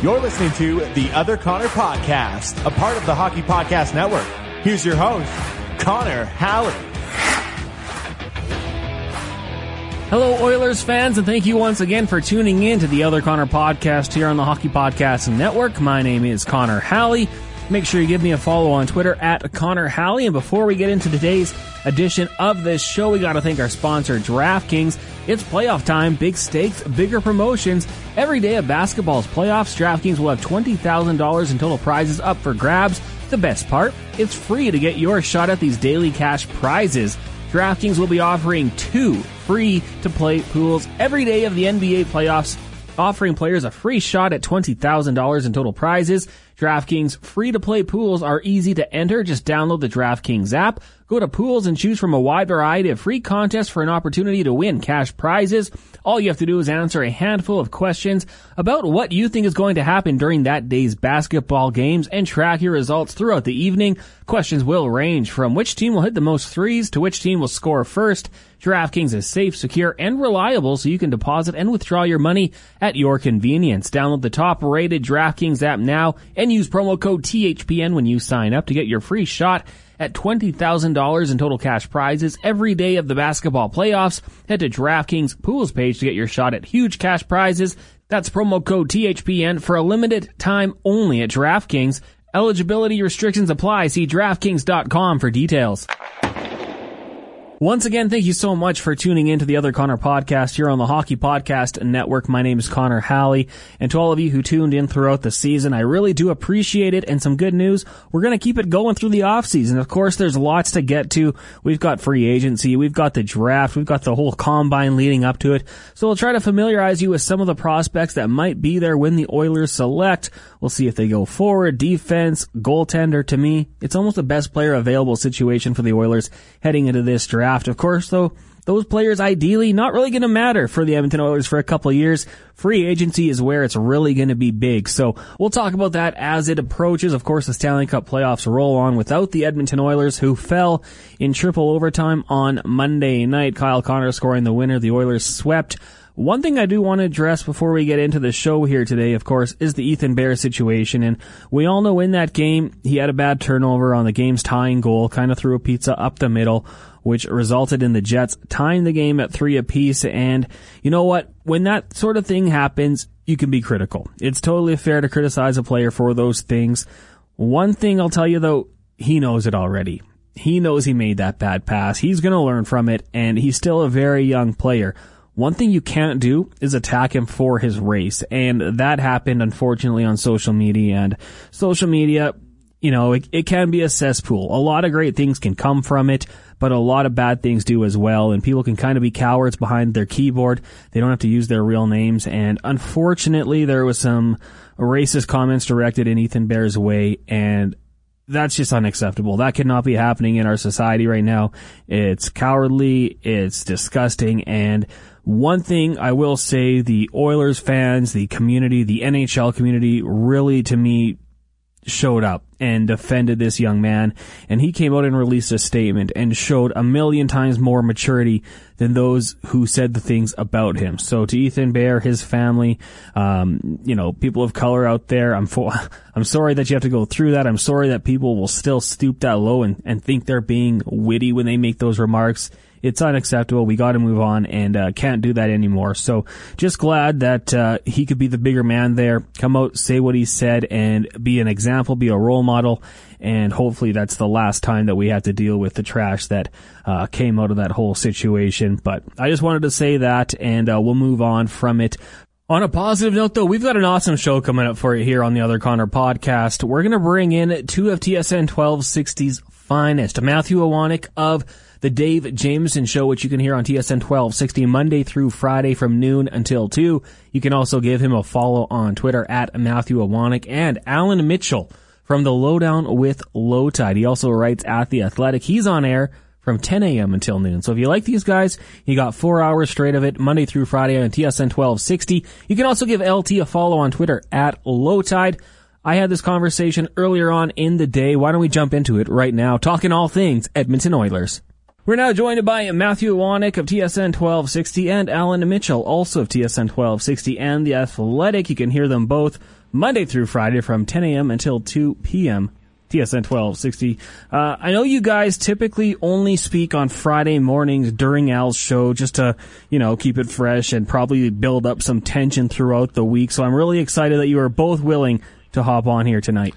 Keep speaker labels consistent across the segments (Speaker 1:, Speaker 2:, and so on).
Speaker 1: You're listening to the Other Connor Podcast, a part of the Hockey Podcast Network. Here's your host, Connor Halley.
Speaker 2: Hello, Oilers fans, and thank you once again for tuning in to the Other Connor Podcast here on the Hockey Podcast Network. My name is Connor Halley. Make sure you give me a follow on Twitter at Connor Halley. And before we get into today's edition of this show, we got to thank our sponsor, DraftKings. It's playoff time, big stakes, bigger promotions. Every day of basketball's playoffs, DraftKings will have $20,000 in total prizes up for grabs. The best part, it's free to get your shot at these daily cash prizes. DraftKings will be offering two free to play pools every day of the NBA playoffs, offering players a free shot at $20,000 in total prizes. DraftKings free to play pools are easy to enter. Just download the DraftKings app, go to pools and choose from a wide variety of free contests for an opportunity to win cash prizes. All you have to do is answer a handful of questions about what you think is going to happen during that day's basketball games and track your results throughout the evening. Questions will range from which team will hit the most threes to which team will score first. DraftKings is safe, secure, and reliable so you can deposit and withdraw your money at your convenience. Download the top rated DraftKings app now and use promo code THPN when you sign up to get your free shot at $20,000 in total cash prizes every day of the basketball playoffs. Head to DraftKings pools page to get your shot at huge cash prizes. That's promo code THPN for a limited time only at DraftKings. Eligibility restrictions apply. See DraftKings.com for details. Once again, thank you so much for tuning in to the Other Connor podcast here on the Hockey Podcast Network. My name is Connor Halley, and to all of you who tuned in throughout the season, I really do appreciate it. And some good news, we're going to keep it going through the off season. Of course, there's lots to get to. We've got free agency, we've got the draft, we've got the whole combine leading up to it. So we'll try to familiarize you with some of the prospects that might be there when the Oilers select. We'll see if they go forward, defense, goaltender. To me, it's almost the best player available situation for the Oilers heading into this draft draft. Of course, though, those players ideally not really going to matter for the Edmonton Oilers for a couple years. Free agency is where it's really going to be big. So we'll talk about that as it approaches. Of course, the Stanley Cup playoffs roll on without the Edmonton Oilers who fell in triple overtime on Monday night. Kyle Connor scoring the winner. The Oilers swept one thing I do want to address before we get into the show here today, of course, is the Ethan Bear situation. And we all know in that game, he had a bad turnover on the game's tying goal, kind of threw a pizza up the middle, which resulted in the Jets tying the game at three apiece. And you know what? When that sort of thing happens, you can be critical. It's totally fair to criticize a player for those things. One thing I'll tell you though, he knows it already. He knows he made that bad pass. He's going to learn from it, and he's still a very young player. One thing you can't do is attack him for his race. And that happened, unfortunately, on social media. And social media, you know, it, it, can be a cesspool. A lot of great things can come from it, but a lot of bad things do as well. And people can kind of be cowards behind their keyboard. They don't have to use their real names. And unfortunately, there was some racist comments directed in Ethan Bear's way. And that's just unacceptable. That cannot be happening in our society right now. It's cowardly. It's disgusting. And one thing I will say, the Oilers fans, the community, the NHL community really to me showed up and defended this young man. And he came out and released a statement and showed a million times more maturity than those who said the things about him. So to Ethan Bear, his family, um, you know, people of color out there, I'm for, I'm sorry that you have to go through that. I'm sorry that people will still stoop that low and, and think they're being witty when they make those remarks it's unacceptable. We got to move on and uh, can't do that anymore. So just glad that uh, he could be the bigger man there, come out, say what he said, and be an example, be a role model. And hopefully that's the last time that we have to deal with the trash that uh, came out of that whole situation. But I just wanted to say that, and uh, we'll move on from it. On a positive note, though, we've got an awesome show coming up for you here on the Other Connor podcast. We're going to bring in two of TSN 1260's finest, Matthew Iwanyk of the Dave Jameson Show, which you can hear on TSN 1260 Monday through Friday from noon until 2. You can also give him a follow on Twitter at Matthew Iwanyk and Allan Mitchell from the Lowdown with Lowetide. He also writes at The Athletic. He's on air from 10 a.m. until noon. So if you like these guys, you got four hours straight of it, Monday through Friday on TSN 1260. You can also give LT a follow on Twitter at Lowetide. I had this conversation earlier on in the day. Why don't we jump into it right now, talking all things Edmonton Oilers. We're now joined by Matthew Iwanyk of TSN 1260 and Allan Mitchell, also of TSN 1260 and The Athletic. You can hear them both Monday through Friday from 10 a.m. until 2 p.m. TSN 1260. Uh, I know you guys typically only speak on Friday mornings during Al's show just to, you know, keep it fresh and probably build up some tension throughout the week. So I'm really excited that you are both willing to hop on here tonight.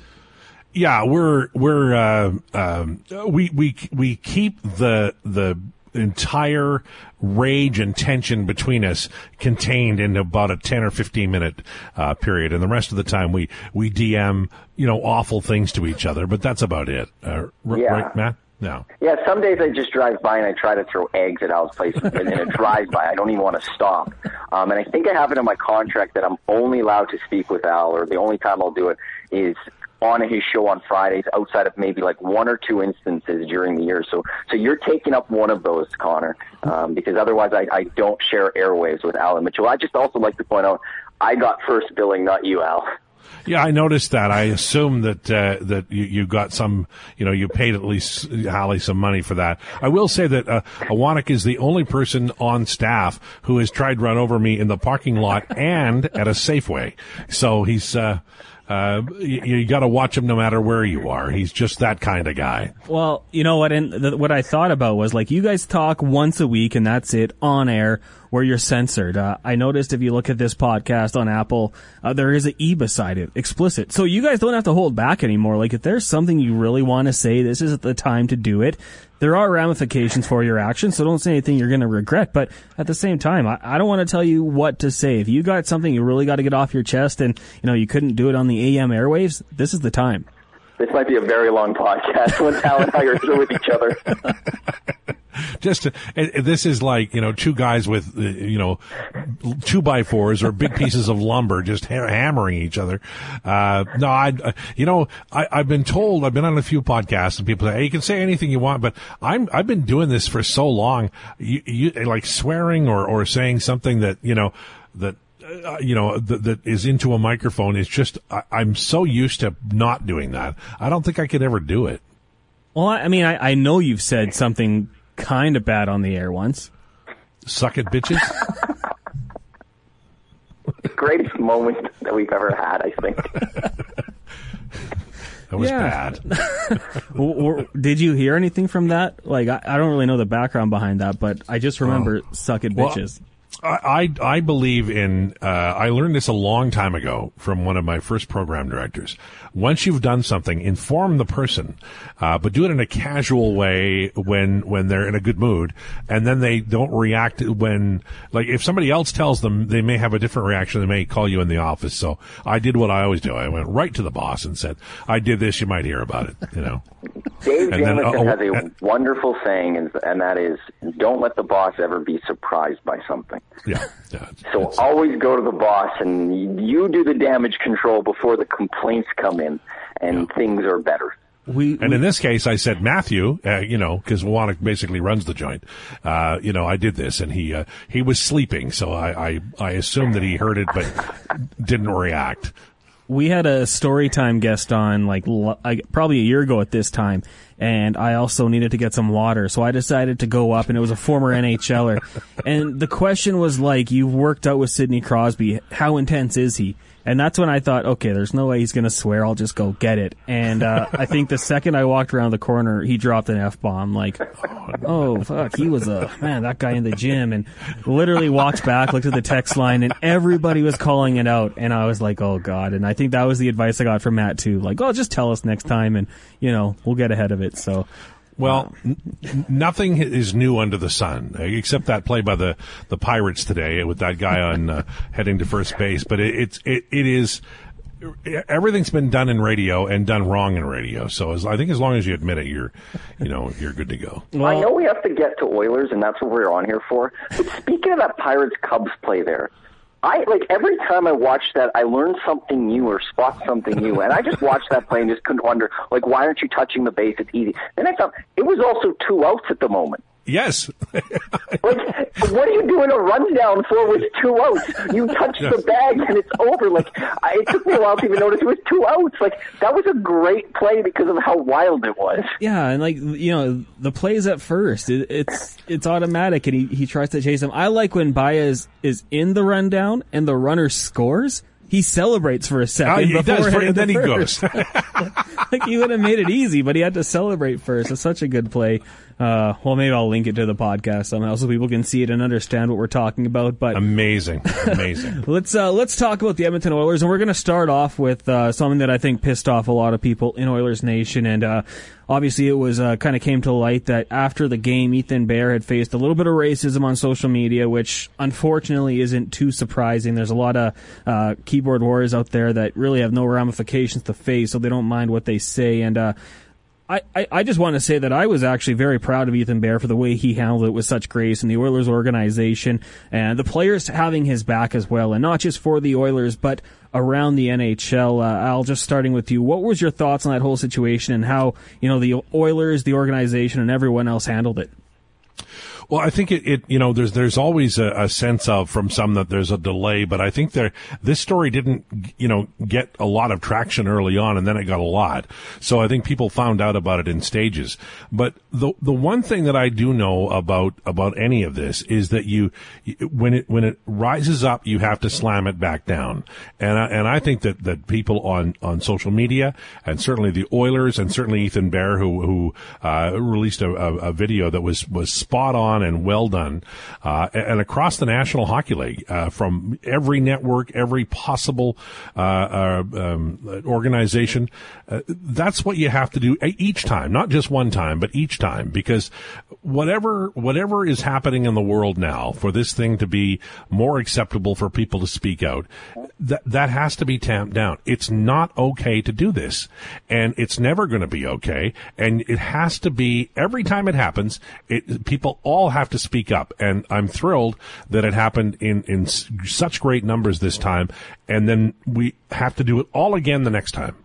Speaker 3: Yeah, we're we're uh, um, we we we keep the the entire rage and tension between us contained in about a 10 or 15 minute uh, period and the rest of the time we we dm you know awful things to each other but that's about it uh, r-
Speaker 4: Yeah.
Speaker 3: right matt no
Speaker 4: Yeah, some days I just drive by and I try to throw eggs at Al's place, and in a drive by, I don't even want to stop. Um, and I think I have it in my contract that I'm only allowed to speak with Al, or the only time I'll do it is on his show on Fridays, outside of maybe like one or two instances during the year. So, so you're taking up one of those, Connor, um, because otherwise I, I don't share airwaves with Allan Mitchell. I just also like to point out I got first billing, not you, Al.
Speaker 3: yeah i noticed that i assume that uh, that you, you got some you know you paid at least Holly some money for that i will say that uh, Iwanyk is the only person on staff who has tried to run over me in the parking lot and at a safeway so he's uh uh, you, you got to watch him no matter where you are. He's just that kind of guy.
Speaker 2: Well, you know what? And th- what I thought about was like you guys talk once a week, and that's it on air, where you're censored. Uh, I noticed if you look at this podcast on Apple, uh, there is an e beside it, explicit. So you guys don't have to hold back anymore. Like if there's something you really want to say, this is the time to do it. There are ramifications for your actions, so don't say anything you're going to regret. But at the same time, I, I don't want to tell you what to say. If you got something you really got to get off your chest, and you know you couldn't do it on the AM airwaves, this is the time.
Speaker 4: This might be a very long podcast when Al and I are through with each other.
Speaker 3: Just to, this is like you know two guys with uh, you know two by fours or big pieces of lumber just ha- hammering each other. Uh, no, I uh, you know I, I've been told I've been on a few podcasts and people say hey, you can say anything you want, but I'm I've been doing this for so long. You, you like swearing or or saying something that you know that. Uh, you know that, that is into a microphone is just I, I'm so used to not doing that. I don't think I could ever do it.
Speaker 2: Well, I mean, I, I know you've said something kind of bad on the air once.
Speaker 3: Suck it, bitches.
Speaker 4: Greatest moment that we've ever had, I think.
Speaker 3: That was
Speaker 2: Yeah.
Speaker 3: bad.
Speaker 2: Or, or- did you hear anything from that? Like, I, I don't really know the background behind that, but I just remember "suck it,
Speaker 3: Well,
Speaker 2: bitches."
Speaker 3: I, I I believe in. Uh, I learned this a long time ago from one of my first program directors. Once you've done something, inform the person, uh, but do it in a casual way when when they're in a good mood, and then they don't react when like if somebody else tells them they may have a different reaction. They may call you in the office. So I did what I always do. I went right to the boss and said, "I did this. You might hear about it." You know.
Speaker 4: Dave
Speaker 3: And then,
Speaker 4: Jamison
Speaker 3: uh,
Speaker 4: has a wonderful saying, and, and that is, "Don't let the boss ever be surprised by something."
Speaker 3: Yeah. yeah
Speaker 4: So
Speaker 3: It's-
Speaker 4: always go to the boss, and you do the damage control before the complaints come in, and things are better.
Speaker 2: We,
Speaker 3: And
Speaker 2: we-
Speaker 3: in this case, I said Matthew, uh, you know, because Iwanyk basically runs the joint. Uh, you know, I did this, and he uh, he was sleeping, so I, I I assumed that he heard it, but didn't react.
Speaker 2: We had a story time guest on like like, probably a year ago at this time and I also needed to get some water so I decided to go up and it was a former NHLer and the question was like you've worked out with Sidney Crosby. How intense is he and that's when I thought okay there's no way he's going to swear. I'll just go get it. And uh, I think the second I walked around the corner he dropped an F-bomb. Like oh fuck. He was a man that guy in the gym. And literally walked back looked at the text line and everybody was calling it out. And i was like oh god. And i think that was the advice i got from matt too. Like oh just tell us next time and you know we'll get ahead of it. So
Speaker 3: Well, n- n- nothing is new under the sun, uh, except that play by the, the Pirates today with that guy on uh, heading to first base. But it, it's it, it is everything's been done in radio and done wrong in radio. So as, I think as long as you admit it, you're you know you're good to go.
Speaker 4: Well, I know we have to get to Oilers, and that's what we're on here for. But speaking of that Pirates Cubs play there, I like every time I watch that, I learn something new or spot something new, and I just watched that play and just couldn't wonder, like, why aren't you touching the base? It's easy. Then I thought it was also two outs at the moment.
Speaker 3: Yes,
Speaker 4: Like, what are you doing a rundown for with two outs? You touch the bag and it's over. Like, I, it took me a while to even notice it was two outs. Like, that was a great play because of how wild it was.
Speaker 2: yeah and like you know the plays at first it, it's it's automatic and he, he tries to chase him i like when baez is in the rundown and the runner scores he celebrates for a ah, second.
Speaker 3: Oh, he
Speaker 2: before
Speaker 3: does,
Speaker 2: hitting
Speaker 3: and then
Speaker 2: the
Speaker 3: he
Speaker 2: first.
Speaker 3: goes.
Speaker 2: like he would have made it easy, but he had to celebrate first. It's such a good play. Uh, well, maybe I'll link it to the podcast somehow so people can see it and understand what we're talking about. But
Speaker 3: Amazing, amazing.
Speaker 2: let's uh, let's talk about the Edmonton Oilers, and we're going to start off with uh, something that I think pissed off a lot of people in Oilers Nation, and uh, obviously it was uh, kind of came to light that after the game, Ethan Bear had faced a little bit of racism on social media, which unfortunately isn't too surprising. There's a lot of uh, keyboard warriors out there that really have no ramifications to face, so they don't mind what they say, and. I, I, I just want to say that I was actually very proud of Ethan Bear for the way he handled it with such grace and the Oilers organization and the players having his back as well, and not just for the Oilers, but around the NHL. Uh, Al, just starting with you, what was your thoughts on that whole situation and how you know the Oilers, the organization, and everyone else handled it?
Speaker 3: Well, I think it, it you know, there's there's always a, a, sense of from some that there's a delay, but I think there this story didn't you know get a lot of traction early on, and then it got a lot. So I think people found out about it in stages. But the the one thing that I do know about about any of this is that you when it when it rises up, you have to slam it back down, and I, and I think that that people on on social media and certainly the Oilers and certainly Ethan Bear who who uh, released a, a, a video that was was spot on and well done, uh, and across the National Hockey League, uh, from every network, every possible uh, uh um, organization. Uh, that's what you have to do each time, not just one time, but each time, because whatever whatever is happening in the world now, for this thing to be more acceptable for people to speak out, that that has to be tamped down. It's not okay to do this, and it's never going to be okay. And it has to be every time it happens. It people all have to speak up, and I'm thrilled that it happened in in such great numbers this time. And then we have to do it all again the next time.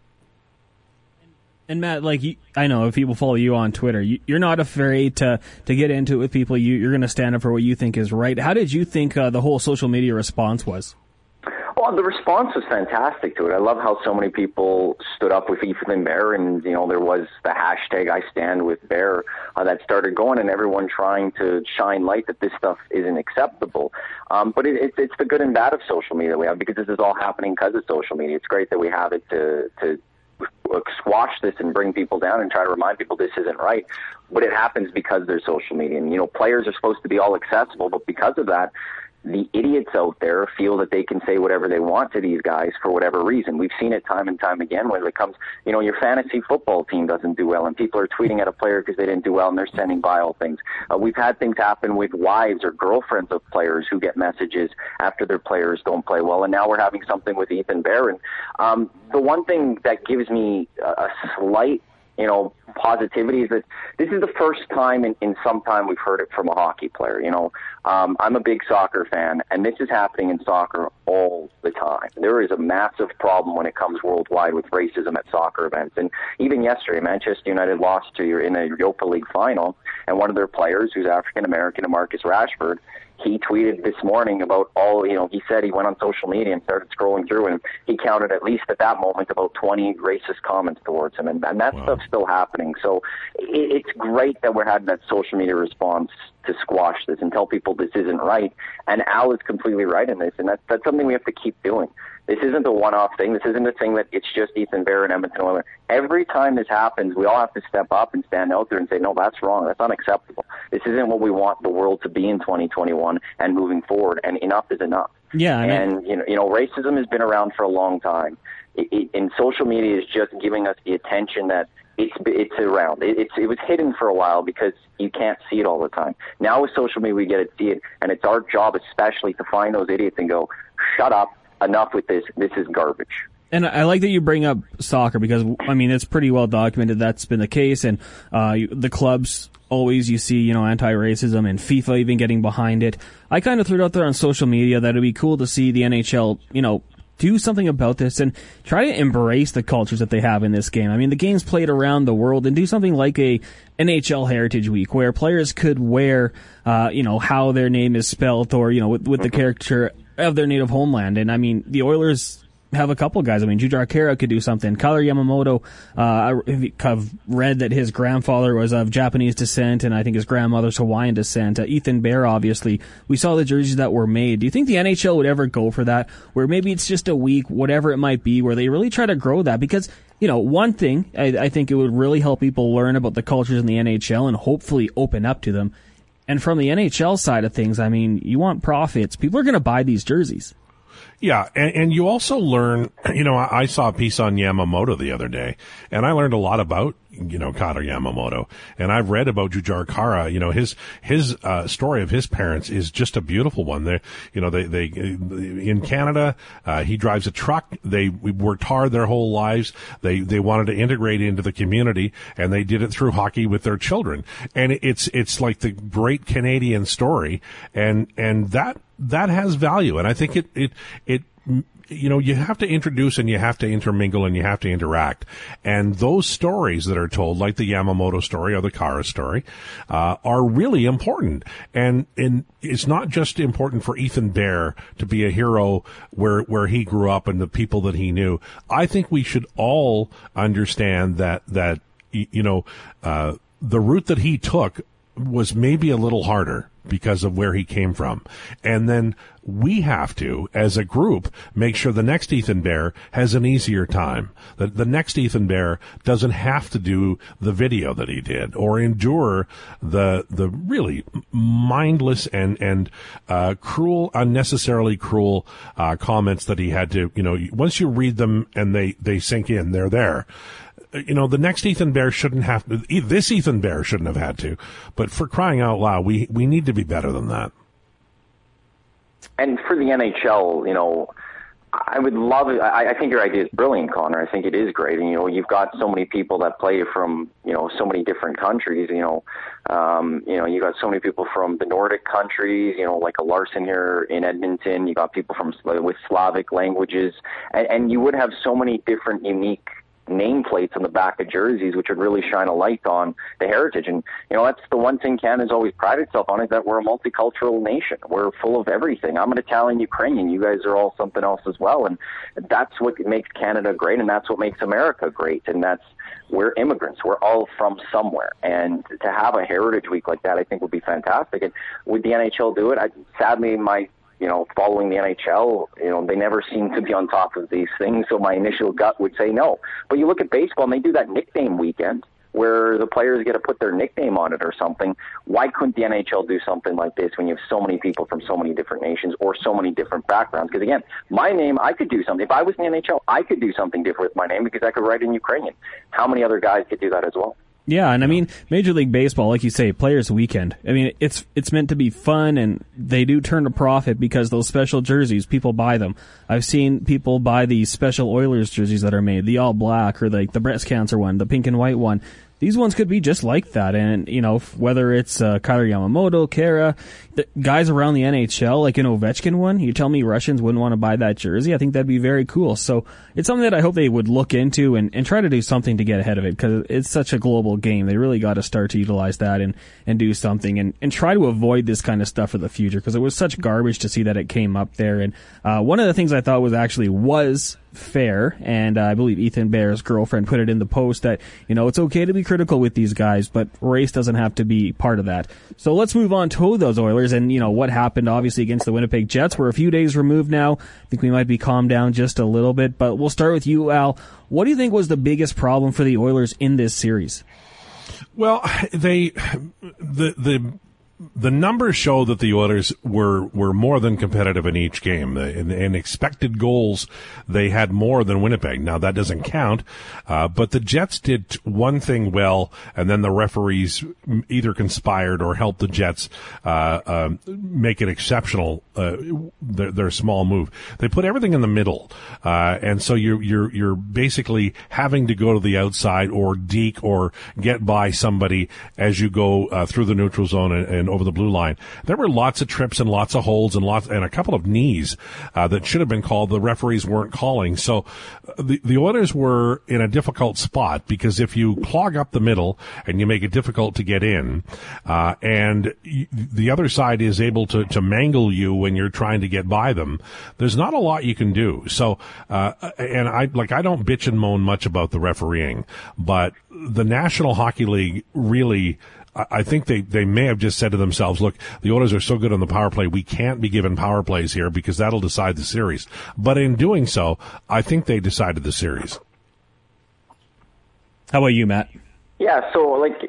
Speaker 2: And Matt, like I know if people follow you on Twitter, you, are not afraid to to get into it with people. You, are going to stand up for what you think is right. How did you think uh, the whole social media response was?
Speaker 4: Well, the response was fantastic to it. I love how so many people stood up with Ethan Bear, and you know there was the hashtag I stand with Bear uh, that started going, and everyone trying to shine light that this stuff isn't acceptable. Um, but it, it, it's the good and bad of social media we have because this is all happening because of social media. It's great that we have it to to squash this and bring people down and try to remind people this isn't right. But it happens because there's social media. And, you know, players are supposed to be all accessible, but because of that, the idiots out there feel that they can say whatever they want to these guys for whatever reason. We've seen it time and time again when it comes, you know, your fantasy football team doesn't do well and people are tweeting at a player because they didn't do well and they're sending vile things. Uh, we've had things happen with wives or girlfriends of players who get messages after their players don't play well. And now we're having something with Ethan Bear. Um, the one thing that gives me a, a slight you know, positivity is that this is the first time in, in some time we've heard it from a hockey player. You know, um, I'm a big soccer fan, and this is happening in soccer all the time. There is a massive problem when it comes worldwide with racism at soccer events. And even yesterday, Manchester United lost to in a Europa League final, and one of their players, who's African American, Marcus Rashford, he tweeted this morning about all, you know, he said he went on social media and started scrolling through and he counted at least at that moment about 20 racist comments towards him. And, and that wow. stuff's still happening. So it, it's great that we're having that social media response to squash this and tell people this isn't right. And Al is completely right in this. And that's, that's something we have to keep doing. This isn't a one-off thing. This isn't a thing that it's just Ethan Bear and Edmonton Oilers. Every time this happens, we all have to step up and stand out there and say, no, that's wrong. That's unacceptable. This isn't what we want the world to be in 2021 and moving forward. And enough is enough.
Speaker 2: Yeah,
Speaker 4: I mean, and you know, you know, racism has been around for a long time. It, it, and social media is just giving us the attention that it's it's around. It, it's it was hidden for a while because you can't see it all the time. Now with social media, we get to see it, and it's our job, especially, to find those idiots and go, "Shut up! Enough with this. This is garbage.
Speaker 2: And I like that you bring up soccer because I mean it's pretty well documented that's been the case, and uh, the clubs always you see you know anti-racism and FIFA even getting behind it. I kind of threw it out there on social media that it'd be cool to see the NHL you know do something about this and try to embrace the cultures that they have in this game. I mean, the game's played around the world and do something like a NHL Heritage Week where players could wear, uh, you know, how their name is spelt or, you know, with, with the mm-hmm. character of their native homeland. And I mean, the Oilers have a couple guys. I mean, Jujhar Khaira could do something. Kailer Yamamoto, uh, I've read that his grandfather was of Japanese descent, and I think his grandmother's Hawaiian descent. Uh, Ethan Bear, obviously, we saw the jerseys that were made. Do you think the NHL would ever go for that, where maybe it's just a week, whatever it might be, where they really try to grow that? Because you know, one thing I, I think it would really help people learn about the cultures in the NHL and hopefully open up to them. And from the NHL side of things, I mean, you want profits. People are going to buy these jerseys.
Speaker 3: Yeah, and, and you also learn, you know, I, I saw a piece on Yamamoto the other day, and I learned a lot about you know Kailer Yamamoto, and I've read about Jujhar Khaira. You know his his uh, story of his parents is just a beautiful one. They you know they they in Canada uh, he drives a truck. They worked hard their whole lives. They they wanted to integrate into the community, and they did it through hockey with their children. And it's it's like the great Canadian story, and and that that has value, and I think it it it you know, you have to introduce and you have to intermingle and you have to interact. And those stories that are told, like the Yamamoto story or the Khaira story, uh, are really important. And, and it's not just important for Ethan Bear to be a hero where, where he grew up and the people that he knew. I think we should all understand that, that, you know, uh, the route that he took was maybe a little harder because of where he came from. And then we have to, as a group, make sure the next Ethan Bear has an easier time. That the next Ethan Bear doesn't have to do the video that he did or endure the, the really mindless and, and, uh, cruel, unnecessarily cruel, uh, comments that he had to, you know, once you read them and they, they sink in, they're there you know, the next Ethan Bear shouldn't have to, this Ethan Bear shouldn't have had to, but for crying out loud, we, we need to be better than that.
Speaker 4: And for the NHL, you know, I would love it. I, I think your idea is brilliant, Connor. I think it is great. And, you know, you've got so many people that play from, you know, so many different countries, you know, um, you know, you got so many people from the Nordic countries, you know, like a Larsson here in Edmonton. You got people from with Slavic languages, and, and you would have so many different unique nameplates on the back of jerseys, which would really shine a light on the heritage. And you know, that's the one thing Canada's always prided itself on is that we're a multicultural nation. We're full of everything. I'm an Italian Ukrainian. You guys are all something else as well, and that's what makes Canada great, and that's what makes America great. And that's we're immigrants. We're all from somewhere, and to have a Heritage Week like that, I think would be fantastic. And would the NHL do it? I, sadly, my you know, following the NHL, you know, they never seem to be on top of these things. So my initial gut would say no. But you look at baseball and they do that nickname weekend where the players get to put their nickname on it or something. Why couldn't the NHL do something like this when you have so many people from so many different nations or so many different backgrounds? Because again, my name, I could do something. If I was in the NHL, I could do something different with my name because I could write in Ukrainian. How many other guys could do that as well?
Speaker 2: Yeah, and I mean Major League Baseball, like you say, Players Weekend. I mean, it's it's meant to be fun, and they do turn a profit because those special jerseys, people buy them. I've seen people buy these special Oilers jerseys that are made, the all black or like the breast cancer one, the pink and white one these ones could be just like that. And, you know, whether it's uh, Kailer Yamamoto, Khaira, the guys around the NHL, like an Ovechkin one, you tell me Russians wouldn't want to buy that jersey. I think that'd be very cool. So it's something that I hope they would look into and, and try to do something to get ahead of it because it's such a global game. They really got to start to utilize that and, and do something and, and try to avoid this kind of stuff for the future because it was such garbage to see that it came up there. And uh, one of the things I thought was actually was fair, and uh, I believe Ethan Bear's girlfriend put it in the post that you know it's okay to be critical with these guys, but race doesn't have to be part of that. So let's move on to those Oilers and you know what happened obviously against the Winnipeg Jets. We're a few days removed now. I think we might be calmed down just a little bit, but we'll start with you, Al. What do you think was the biggest problem for the Oilers in this series?
Speaker 3: Well, they the the the numbers show that the Oilers were were more than competitive in each game. In, in expected goals, they had more than Winnipeg. Now that doesn't count, uh, but the Jets did one thing well, and then the referees either conspired or helped the Jets uh, uh, make it exceptional. Their, their, small move. They put everything in the middle, uh, and so you're you're you're basically having to go to the outside or deke or get by somebody as you go uh, through the neutral zone and, and over the blue line. There were lots of trips and lots of holds and lots and a couple of knees uh, that should have been called. The referees weren't calling. So uh, the the Oilers were in a difficult spot because if you clog up the middle and you make it difficult to get in, uh, and y- the other side is able to to mangle you when you're trying to get by them, there's not a lot you can do. So uh, and I like I don't bitch and moan much about the refereeing, but the National Hockey League really. I think they, they may have just said to themselves, look, the Oilers are so good on the power play, we can't be given power plays here because that'll decide the series. But in doing so, I think they decided the series.
Speaker 2: How about you, Matt?
Speaker 4: Yeah, so like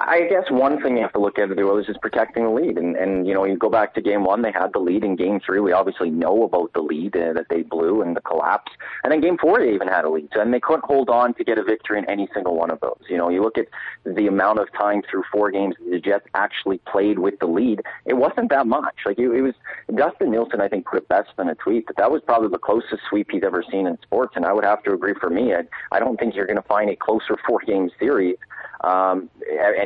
Speaker 4: I guess one thing you have to look at the Oilers is protecting the lead, and and you know you go back to game one, they had the lead. In game three, we obviously know about the lead uh, that they blew and the collapse, and then game four they even had a lead, and they couldn't hold on to get a victory in any single one of those. You know, you look at the amount of time through four games the Jets actually played with the lead, it wasn't that much. Like it, it was Dustin Nielson, I think, put it best in a tweet that that was probably the closest sweep he's ever seen in sports, and I would have to agree. For me, I, I don't think you're going to find a closer four game series um,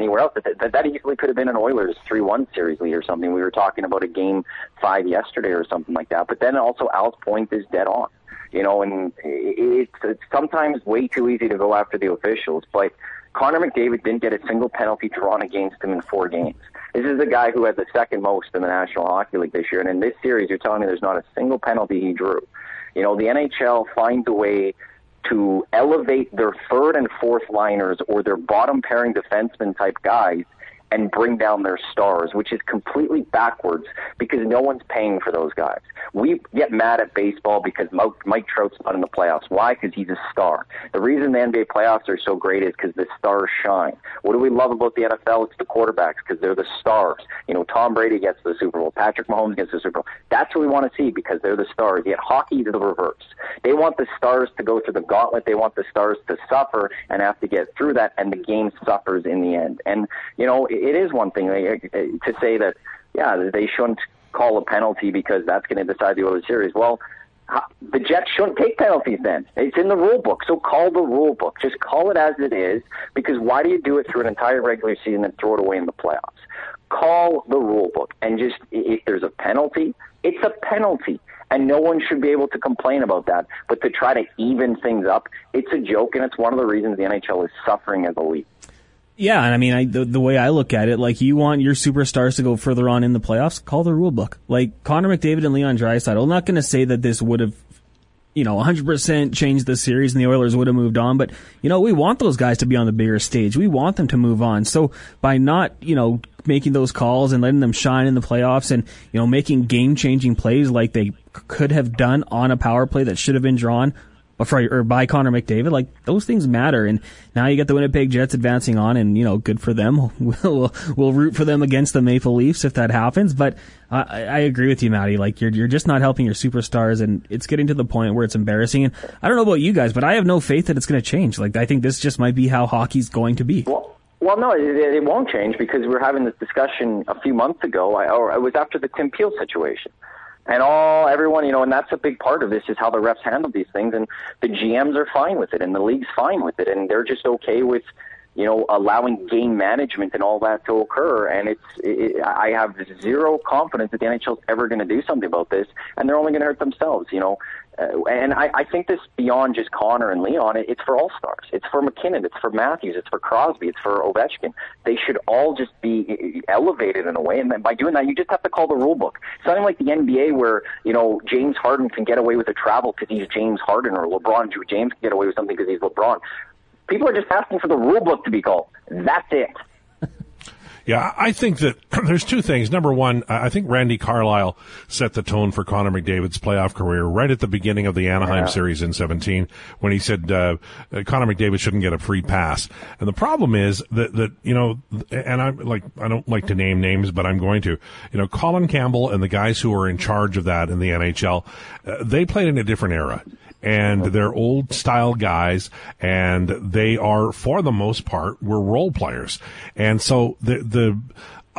Speaker 4: anywhere else. That, that, easily could have been an Oilers 3-1 series lead or something. We were talking about a game five yesterday or something like that. But then also Al's point is dead on. You know, and it's, it's sometimes way too easy to go after the officials, but Connor McDavid didn't get a single penalty drawn against him in four games. This is the guy who has the second most in the National Hockey League this year, and in this series, you're telling me there's not a single penalty he drew. You know, the NHL finds a way to elevate their third and fourth liners or their bottom pairing defenseman type guys and bring down their stars, which is completely backwards because no one's paying for those guys. We get mad at baseball because Mike Trout's not in the playoffs. Why? Because he's a star. The reason the NBA playoffs are so great is because the stars shine. What do we love about the NFL? It's the quarterbacks because they're the stars. You know, Tom Brady gets the Super Bowl. Patrick Mahomes gets the Super Bowl. That's what we want to see because they're the stars. Yet hockey is the reverse. They want the stars to go through the gauntlet. They want the stars to suffer and have to get through that, and the game suffers in the end. And you know, it is one thing eh, eh, to say that yeah they shouldn't call a penalty because that's going to decide the Oilers series. Well, the Jets shouldn't take penalties then. It's in the rule book. So call the rule book. Just call it as it is because why do you do it through an entire regular season and throw it away in the playoffs? Call the rule book and just if there's a penalty, it's a penalty and no one should be able to complain about that. But to try to even things up, it's a joke and it's one of the reasons the NHL is suffering as a league.
Speaker 2: Yeah, and I mean, I, the, the way I look at it, like you want your superstars to go further on in the playoffs, call the rule book. Like Connor McDavid and Leon Draisaitl. I'm not going to say that this would have, you know, 100% changed the series and the Oilers would have moved on, but you know, we want those guys to be on the bigger stage. We want them to move on. So by not, you know, making those calls and letting them shine in the playoffs and you know making game changing plays like they could have done on a power play that should have been drawn or, or by Connor McDavid, like those things matter. And now you get the Winnipeg Jets advancing on, and you know, good for them. We'll we'll root for them against the Maple Leafs if that happens. But I, I agree with you, Maddie. Like you're you're just not helping your superstars, and it's getting to the point where it's embarrassing. And I don't know about you guys, but I have no faith that it's going to change. Like I think this just might be how hockey's going to be.
Speaker 4: Well, well, no, it, it won't change because we were having this discussion a few months ago, or it was after the Tim Peel situation and all everyone, you know, and that's a big part of this is how the refs handle these things, and the GMs are fine with it, and the league's fine with it, and they're just okay with, you know, allowing game management and all that to occur. And it's, it, I have zero confidence that the NHL is ever going to do something about this, and they're only going to hurt themselves. You know, uh, and I, I think this beyond just Connor and Leon, it, it's for all stars. It's for MacKinnon. It's for Matthews. It's for Crosby. It's for Ovechkin. They should all just be elevated in a way. And then by doing that, you just have to call the rule book. Something like the NBA where, you know, James Harden can get away with a travel because he's James Harden or LeBron Drew James can get away with something because he's LeBron. People are just asking for the rule book to be called. That's it.
Speaker 3: Yeah, I think that there's two things. Number one, I think Randy Carlyle set the tone for Connor McDavid's playoff career right at the beginning of the Anaheim yeah. series in 17 when he said uh, uh, Connor McDavid shouldn't get a free pass. And the problem is that that you know, and I'm like I don't like to name names, but I'm going to. You know, Colin Campbell and the guys who are in charge of that in the NHL, uh, they played in a different era and they're old style guys and they are for the most part were role players. And so the the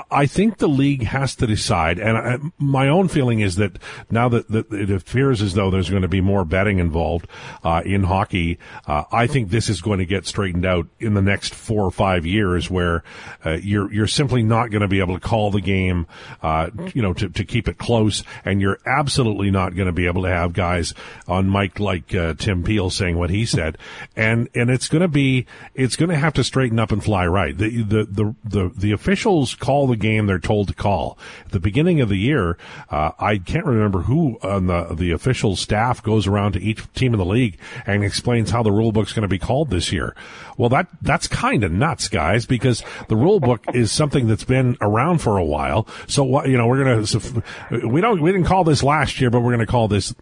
Speaker 3: I think the league has to decide, and I, my own feeling is that now that, that, it appears as though there's going to be more betting involved uh, in hockey, uh, I think this is going to get straightened out in the next four or five years, where uh, you're you're simply not going to be able to call the game, uh, you know, to, to keep it close, and you're absolutely not going to be able to have guys on mic like uh, Tim Peel saying what he said, and and it's going to be it's going to have to straighten up and fly right. The the the the, the officials call call the game they're told to call. At the beginning of the year, uh, I can't remember who on the the official staff goes around to each team in the league and explains how the rule book's going to be called this year. Well, that that's kind of nuts, guys, because the rule book is something that's been around for a while. So what you know, we're gonna so we don't we didn't call this last year, but we're gonna call this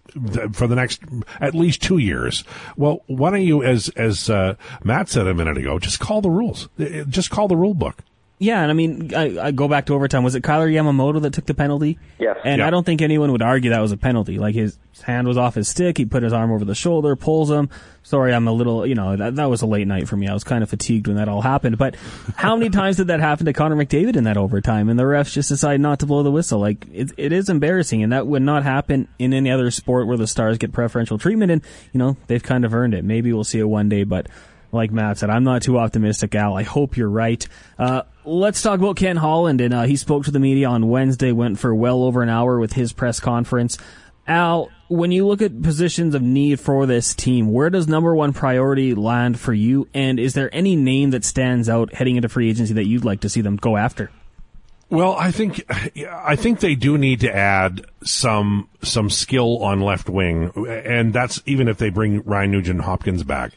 Speaker 3: for the next at least two years. Well, why don't you, as as uh, Matt said a minute ago, just call the rules, just call the rule book.
Speaker 2: Yeah, and I mean, I, I, go back to overtime. Was it Kailer Yamamoto that took the penalty?
Speaker 4: Yes.
Speaker 2: And
Speaker 3: yeah.
Speaker 2: I don't think anyone would argue that was a penalty. Like his hand was off his stick. He put his arm over the shoulder, pulls him. Sorry, I'm a little, you know, that, that was a late night for me. I was kind of fatigued when that all happened. But how many times did that happen to Connor McDavid in that overtime? And the refs just decide not to blow the whistle. Like it, it is embarrassing, and that would not happen in any other sport where the stars get preferential treatment. And you know, they've kind of earned it. Maybe we'll see it one day, but like Matt said, I'm not too optimistic, Al. I hope you're right. Uh, let's talk about Ken Holland. And uh, he spoke to the media on Wednesday, went for well over an hour with his press conference. Al, when you look at positions of need for this team, where does number one priority land for you? And is there any name that stands out heading into free agency that you'd like to see them go after?
Speaker 3: Well, I think I think they do need to add some some skill on left wing, and that's even if they bring Ryan Nugent Hopkins back.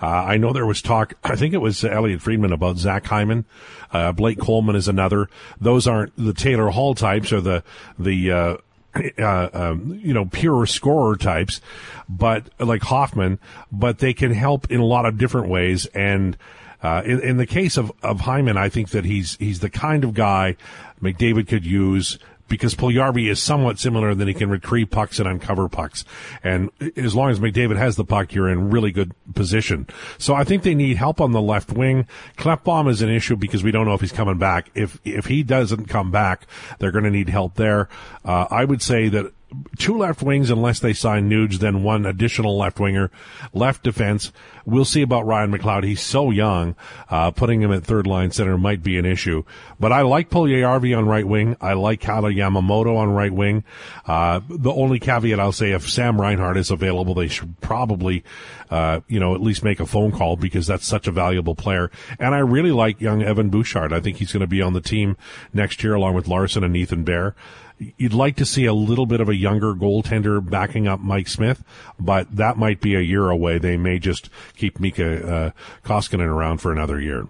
Speaker 3: Uh, I know there was talk, I think it was Elliotte Friedman about Zach Hyman. Uh, Blake Coleman is another. Those aren't the Taylor Hall types or the, the, uh, uh, um, you know, pure scorer types, but like Hoffman, but they can help in a lot of different ways. And, uh, in, in the case of, of Hyman, I think that he's, he's the kind of guy McDavid could use because Puljujarvi is somewhat similar in that he can retrieve pucks and uncover pucks. And as long as McDavid has the puck, you're in really good position. So I think they need help on the left wing. Klefbom is an issue because we don't know if he's coming back. If if he doesn't come back, they're going to need help there. Uh, I would say that two left wings unless they sign Nuge, then one additional left winger, left defense. We'll see about Ryan McLeod. He's so young. Uh, putting him at third line center might be an issue. But I like Puljujarvi on right wing. I like Kailer Yamamoto on right wing. Uh, the only caveat I'll say, if Sam Reinhart is available, they should probably, uh, you know, at least make a phone call because that's such a valuable player. And I really like young Evan Bouchard. I think he's going to be on the team next year along with Larsson and Ethan Bear you'd like to see a little bit of a younger goaltender backing up Mike Smith, but that might be a year away. They may just keep Mikko uh, Koskinen around for another year.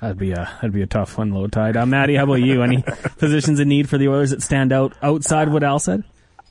Speaker 2: That'd be a that'd be a tough one, Lowetide. Uh, Maddie, how about you? Any positions in need for the Oilers that stand out outside what Al said?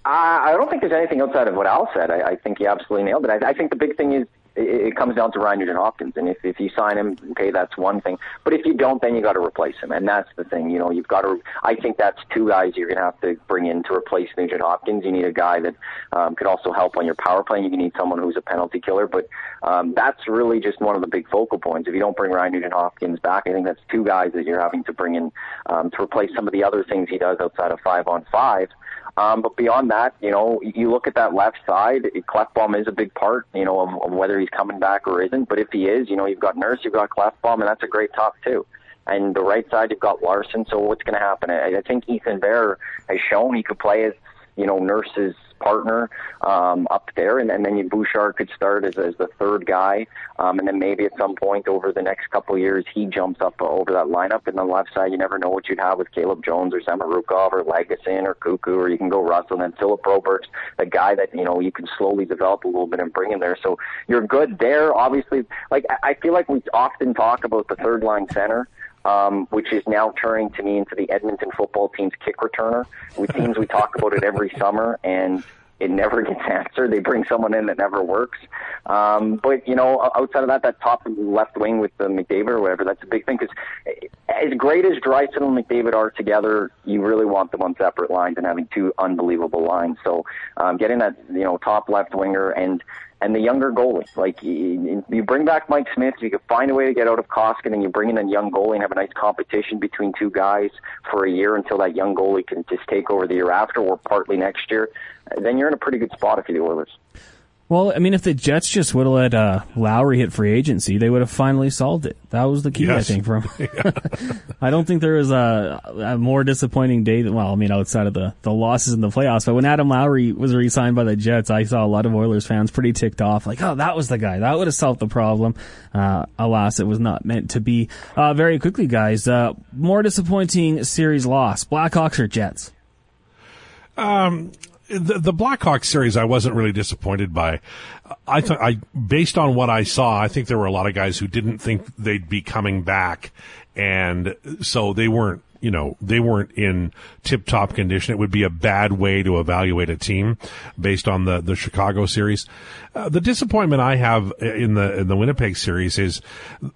Speaker 4: Uh, I don't think there's anything outside of what Al said. I, I think he absolutely nailed it. I, I think the big thing is it, it comes down to Ryan Nugent Hopkins, and if if you sign him, okay, that's one thing. But if you don't, then you got to replace him, and that's the thing. You know, you've got to. I think that's two guys you're going to have to bring in to replace Nugent Hopkins. You need a guy that um, could also help on your power play. You need someone who's a penalty killer, but um, that's really just one of the big focal points. If you don't bring Ryan Nugent Hopkins back, I think that's two guys that you're having to bring in um, to replace some of the other things he does outside of five on five. Um, but beyond that, you know, you look at that left side, Klefbom is a big part, you know, of, of whether he's coming back or isn't. But if he is, you know, you've got Nurse, you've got Klefbom, and that's a great top two. And the right side, you've got Larsson. So what's going to happen? I, I think Ethan Bear has shown he could play as, you know, Nurse's partner um, up there, and, and then you Bouchard could start as, as the third guy, um, and then maybe at some point over the next couple of years he jumps up over that lineup. And the left side, you never know what you'd have with Caleb Jones or Samorukov or Lagesson or Cuckoo, or you can go Russell. And then Philip Broberg, the guy that you know you can slowly develop a little bit and bring in there. So you're good there. Obviously, like I feel like we often talk about the third line center um, which is now turning to me into the Edmonton football team's kick returner. It seems we talk about it every summer, and it never gets answered. They bring someone in that never works. Um, but you know, outside of that, that top left wing with the McDavid or whatever, that's a big thing. Because as great as Draisaitl and McDavid are together, you really want them on separate lines and having two unbelievable lines. So um, getting that you know top left winger and and the younger goalie. Like you, you bring back Mike Smith, you can find a way to get out of Koskinen, and you bring in a young goalie and have a nice competition between two guys for a year until that young goalie can just take over the year after or partly next year. Then you're in a pretty good spot if you're the Oilers.
Speaker 2: Well, I mean, if the Jets just would have let uh, Lowry hit free agency, they would have finally solved it. That was the key, yes. I think, for him. I don't think there was a, a, more disappointing day than, well, I mean, outside of the, the losses in the playoffs, but when Adam Lowry was re signed by the Jets, I saw a lot of Oilers fans pretty ticked off, like, oh, that was the guy. That would have solved the problem. Uh, alas, it was not meant to be. Uh, very quickly, guys, uh, more disappointing series loss Blackhawks or Jets?
Speaker 3: Um, the, the Blackhawks series, I wasn't really disappointed by. I thought, I based on what I saw, I think there were a lot of guys who didn't think they'd be coming back, and so they weren't. You know, they weren't in tip-top condition. It would be a bad way to evaluate a team based on the the Chicago series. Uh, the disappointment I have in the in the Winnipeg series is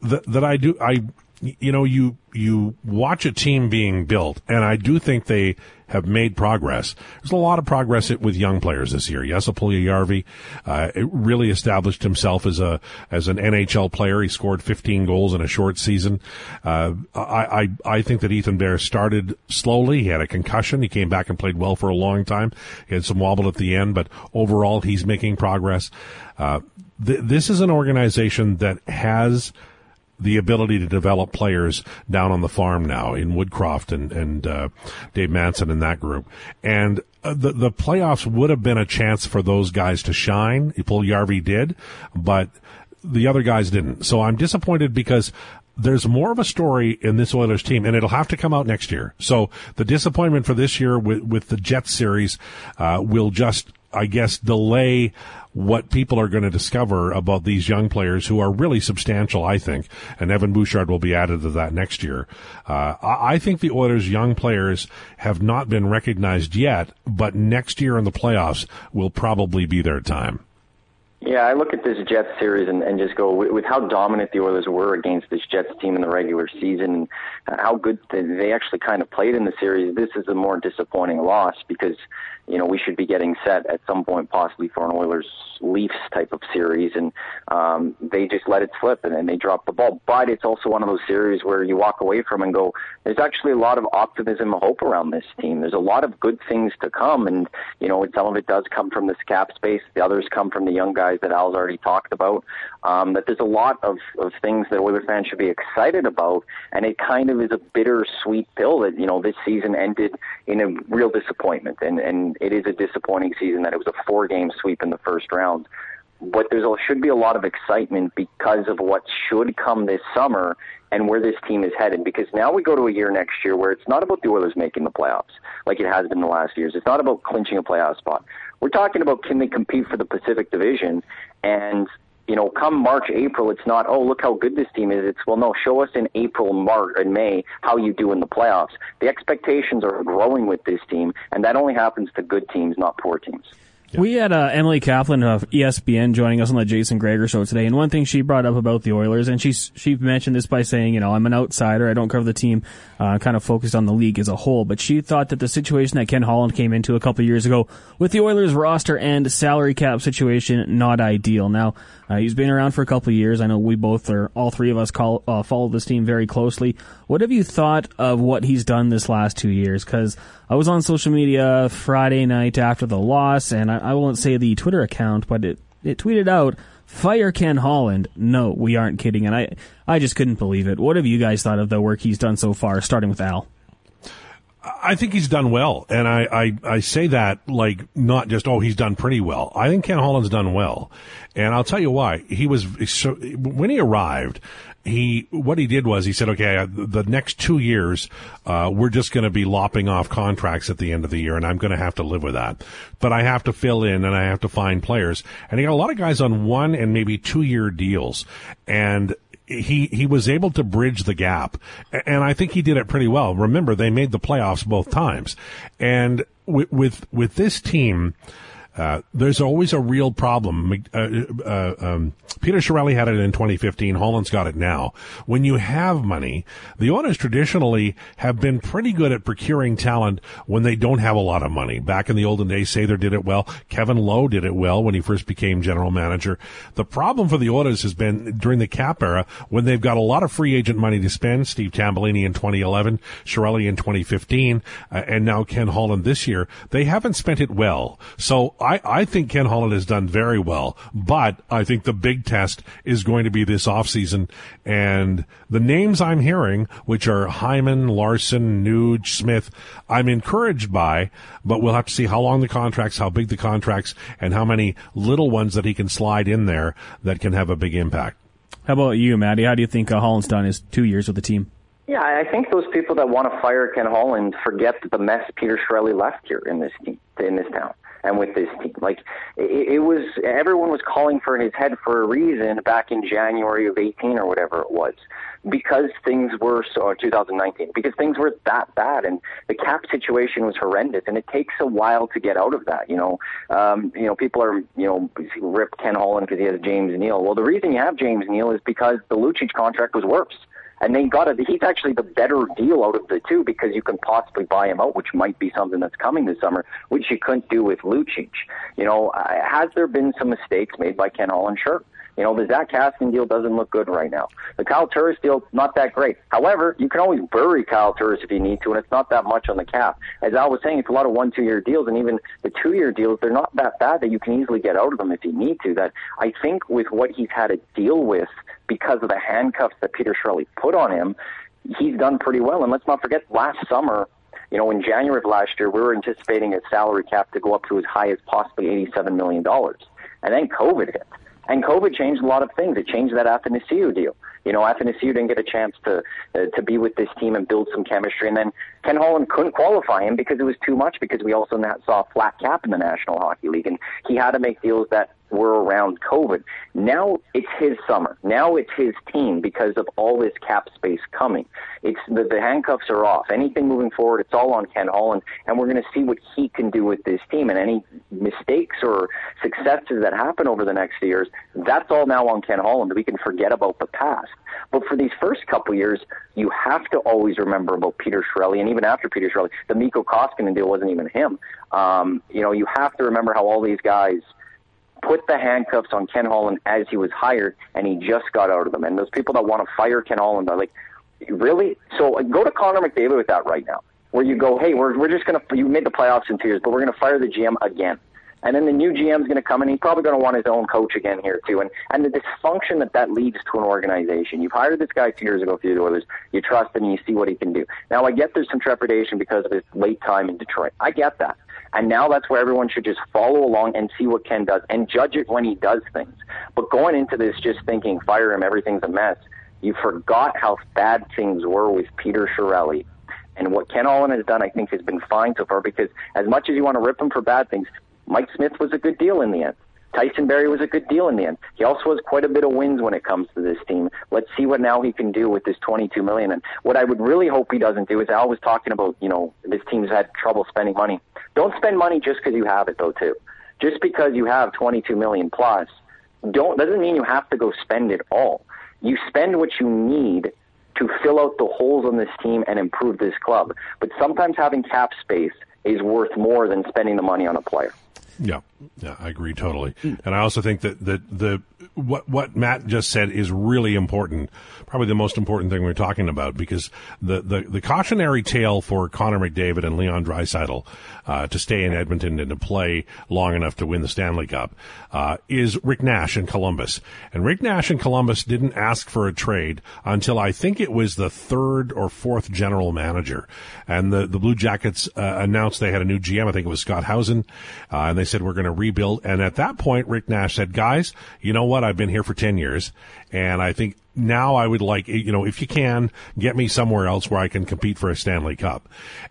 Speaker 3: that, that I do I you know, you you watch a team being built, and I do think they have made progress. There's a lot of progress with young players this year. Jesse Puljujarvi uh, really established himself as a as an NHL player. He scored 15 goals in a short season. Uh, I, I I think that Ethan Bear started slowly. He had a concussion. He came back and played well for a long time. He had some wobble at the end, but overall he's making progress. Uh, th- this is an organization that has the ability to develop players down on the farm now in Woodcroft and and uh, Dave Manson and that group. And uh, the the playoffs would have been a chance for those guys to shine. Puljujarvi did, but the other guys didn't. So I'm disappointed because there's more of a story in this Oilers team, and it'll have to come out next year. So the disappointment for this year with, with the Jets series uh, will just, I guess, delay what people are going to discover about these young players who are really substantial, I think. And Evan Bouchard will be added to that next year. Uh, I think the Oilers' young players have not been recognized yet, but next year in the playoffs will probably be their time.
Speaker 4: Yeah, I look at this Jets series and, and just go with, with how dominant the Oilers were against this Jets team in the regular season, and how good they actually kind of played in the series. This is a more disappointing loss because you know we should be getting set at some point possibly for an Oilers Leafs type of series, and um, they just let it slip and then they dropped the ball. But it's also one of those series where you walk away from and go, there's actually a lot of optimism and hope around this team. There's a lot of good things to come, and you know some of it does come from this cap space. The others come from the young guys that Al's already talked about. Um, that there's a lot of, of things that Oilers fans should be excited about, and it kind of is a bittersweet pill that you know this season ended in a real disappointment, and and it is a disappointing season that it was a four game sweep in the first round. But there should be a lot of excitement because of what should come this summer and where this team is headed. Because now we go to a year next year where it's not about the Oilers making the playoffs like it has been the last years. It's not about clinching a playoff spot. We're talking about can they compete for the Pacific Division and you know, come March, April, it's not, oh, look how good this team is. It's, well, no, show us in April, March, and May how you do in the playoffs. The expectations are growing with this team, and that only happens to good teams, not poor teams.
Speaker 2: We had uh, Emily Kaplan of ESPN joining us on the Jason Gregor show today, and one thing she brought up about the Oilers, and she she mentioned this by saying, you know, I'm an outsider, I don't cover the team, uh, kind of focused on the league as a whole, but she thought that the situation that Ken Holland came into a couple years ago with the Oilers roster and salary cap situation not ideal. Now uh, he's been around for a couple years. I know we both are, all three of us call, uh, follow this team very closely. What have you thought of what he's done this last two years? Because I was on social media Friday night after the loss, and I, I won't say the Twitter account, but it, it tweeted out, fire Ken Holland. No, we aren't kidding. And I, I just couldn't believe it. What have you guys thought of the work he's done so far, starting with Al?
Speaker 3: I think he's done well, and I, I, I say that like not just oh he's done pretty well. I think Ken Holland's done well, and I'll tell you why. He was so when he arrived, he what he did was he said, okay, the next two years, uh, we're just going to be lopping off contracts at the end of the year, and I'm going to have to live with that. But I have to fill in and I have to find players, and he got a lot of guys on one and maybe two year deals, and he he was able to bridge the gap, and I think he did it pretty well. Remember, they made the playoffs both times, and with with, with this team. Uh, there's always a real problem. Uh, uh, um, Peter Chiarelli had it in 2015. Holland's got it now. When you have money, the owners traditionally have been pretty good at procuring talent when they don't have a lot of money. Back in the olden days, Sather did it well. Kevin Lowe did it well when he first became general manager. The problem for the owners has been during the cap era when they've got a lot of free agent money to spend. Steve Tambellini in 2011, Chiarelli in 2015, uh, and now Ken Holland this year. They haven't spent it well. So I, I think Ken Holland has done very well, but I think the big test is going to be this offseason. And the names I'm hearing, which are Hyman, Larsson, Nuge, Smith, I'm encouraged by, but we'll have to see how long the contracts, how big the contracts, and how many little ones that he can slide in there that can have a big impact.
Speaker 2: How about you, Maddie? How do you think uh, Holland's done his two years with the team?
Speaker 4: Yeah, I think those people that want to fire Ken Holland forget the mess Peter Chiarelli left here in this team, in this town and with this team. Like it, it was, everyone was calling for his head for a reason back in January of 18 or whatever it was, because things were so 2019 because things were that bad and the cap situation was horrendous and it takes a while to get out of that. You know, um, you know people are you know rip Ken Holland because he has James Neal. Well, the reason you have James Neal is because the Lucic contract was worse and they got it. He's actually the better deal out of the two because you can possibly buy him out, which might be something that's coming this summer, which you couldn't do with Lucic. You know, uh, has there been some mistakes made by Ken Holland? Sure. You know, the Zack Kassian deal doesn't look good right now. The Kyle Turris deal, not that great. However, you can always bury Kyle Turris if you need to, and it's not that much on the cap. As Al was saying, it's a lot of one, two year deals, and even the two year deals, they're not that bad that you can easily get out of them if you need to. That I think with what he's had to deal with because of the handcuffs that Peter Chiarelli put on him, he's done pretty well. And let's not forget, last summer, you know, in January of last year, we were anticipating a salary cap to go up to as high as possibly $87 million. And then COVID hit. And COVID changed a lot of things. It changed that Athanasiou deal. You know, Athanasiou didn't get a chance to uh, to be with this team and build some chemistry. And then Ken Holland couldn't qualify him because it was too much because we also saw a flat cap in the National Hockey League. And he had to make deals that were around COVID. Now it's his summer. Now it's his team because of all this cap space coming. It's the, the handcuffs are off. Anything moving forward, it's all on Ken Holland, and we're going to see what he can do with this team. And any mistakes or successes that happen over the next years, that's all now on Ken Holland. We can forget about the past. But for these first couple years, you have to always remember about Peter Chiarelli, and even after Peter Chiarelli, the Mikko Koskinen deal wasn't even him. Um, you know, you have to remember how all these guys – put the handcuffs on Ken Holland as he was hired, and he just got out of them. And those people that want to fire Ken Holland are like, really? So uh, go to Connor McDavid with that right now, where you go, hey, we're we're just gonna you made the playoffs in two years, but we're gonna fire the GM again. And then the new GM's going to come, and he's probably going to want his own coach again here too. And and the dysfunction that that leads to an organization. You've hired this guy two years ago for the Oilers. You trust him, and you see what he can do. Now I get there's some trepidation because of his late time in Detroit. I get that. And now that's where everyone should just follow along and see what Ken does and judge it when he does things. But going into this just thinking, fire him, everything's a mess, you forgot how bad things were with Peter Chiarelli. And what Ken Holland has done, I think, has been fine so far because as much as you want to rip him for bad things, Mike Smith was a good deal in the end. Tyson Barrie was a good deal in the end. He also has quite a bit of wins when it comes to this team. Let's see what now he can do with this 22 million. And what I would really hope he doesn't do is Al was talking about, you know, this team's had trouble spending money. Don't spend money just because you have it though too. Just because you have 22 million plus, don't doesn't mean you have to go spend it all. You spend what you need to fill out the holes on this team and improve this club. But sometimes having cap space is worth more than spending the money on a player.
Speaker 3: Yeah, yeah, I agree totally. And I also think that, that the what what Matt just said is really important. Probably the most important thing we're talking about because the the, the cautionary tale for Connor McDavid and Leon Draisaitl uh, to stay in Edmonton and to play long enough to win the Stanley Cup uh, is Rick Nash in Columbus. And Rick Nash in Columbus didn't ask for a trade until I think it was the third or fourth general manager. And the the Blue Jackets uh, announced they had a new GM. I think it was Scott Howson, uh, and they said we're going to rebuild. And at that point, Rick Nash said, "Guys, you know what? I've been here for ten years, and I think now I would like, you know, if you can get me somewhere else where I can compete for a Stanley Cup.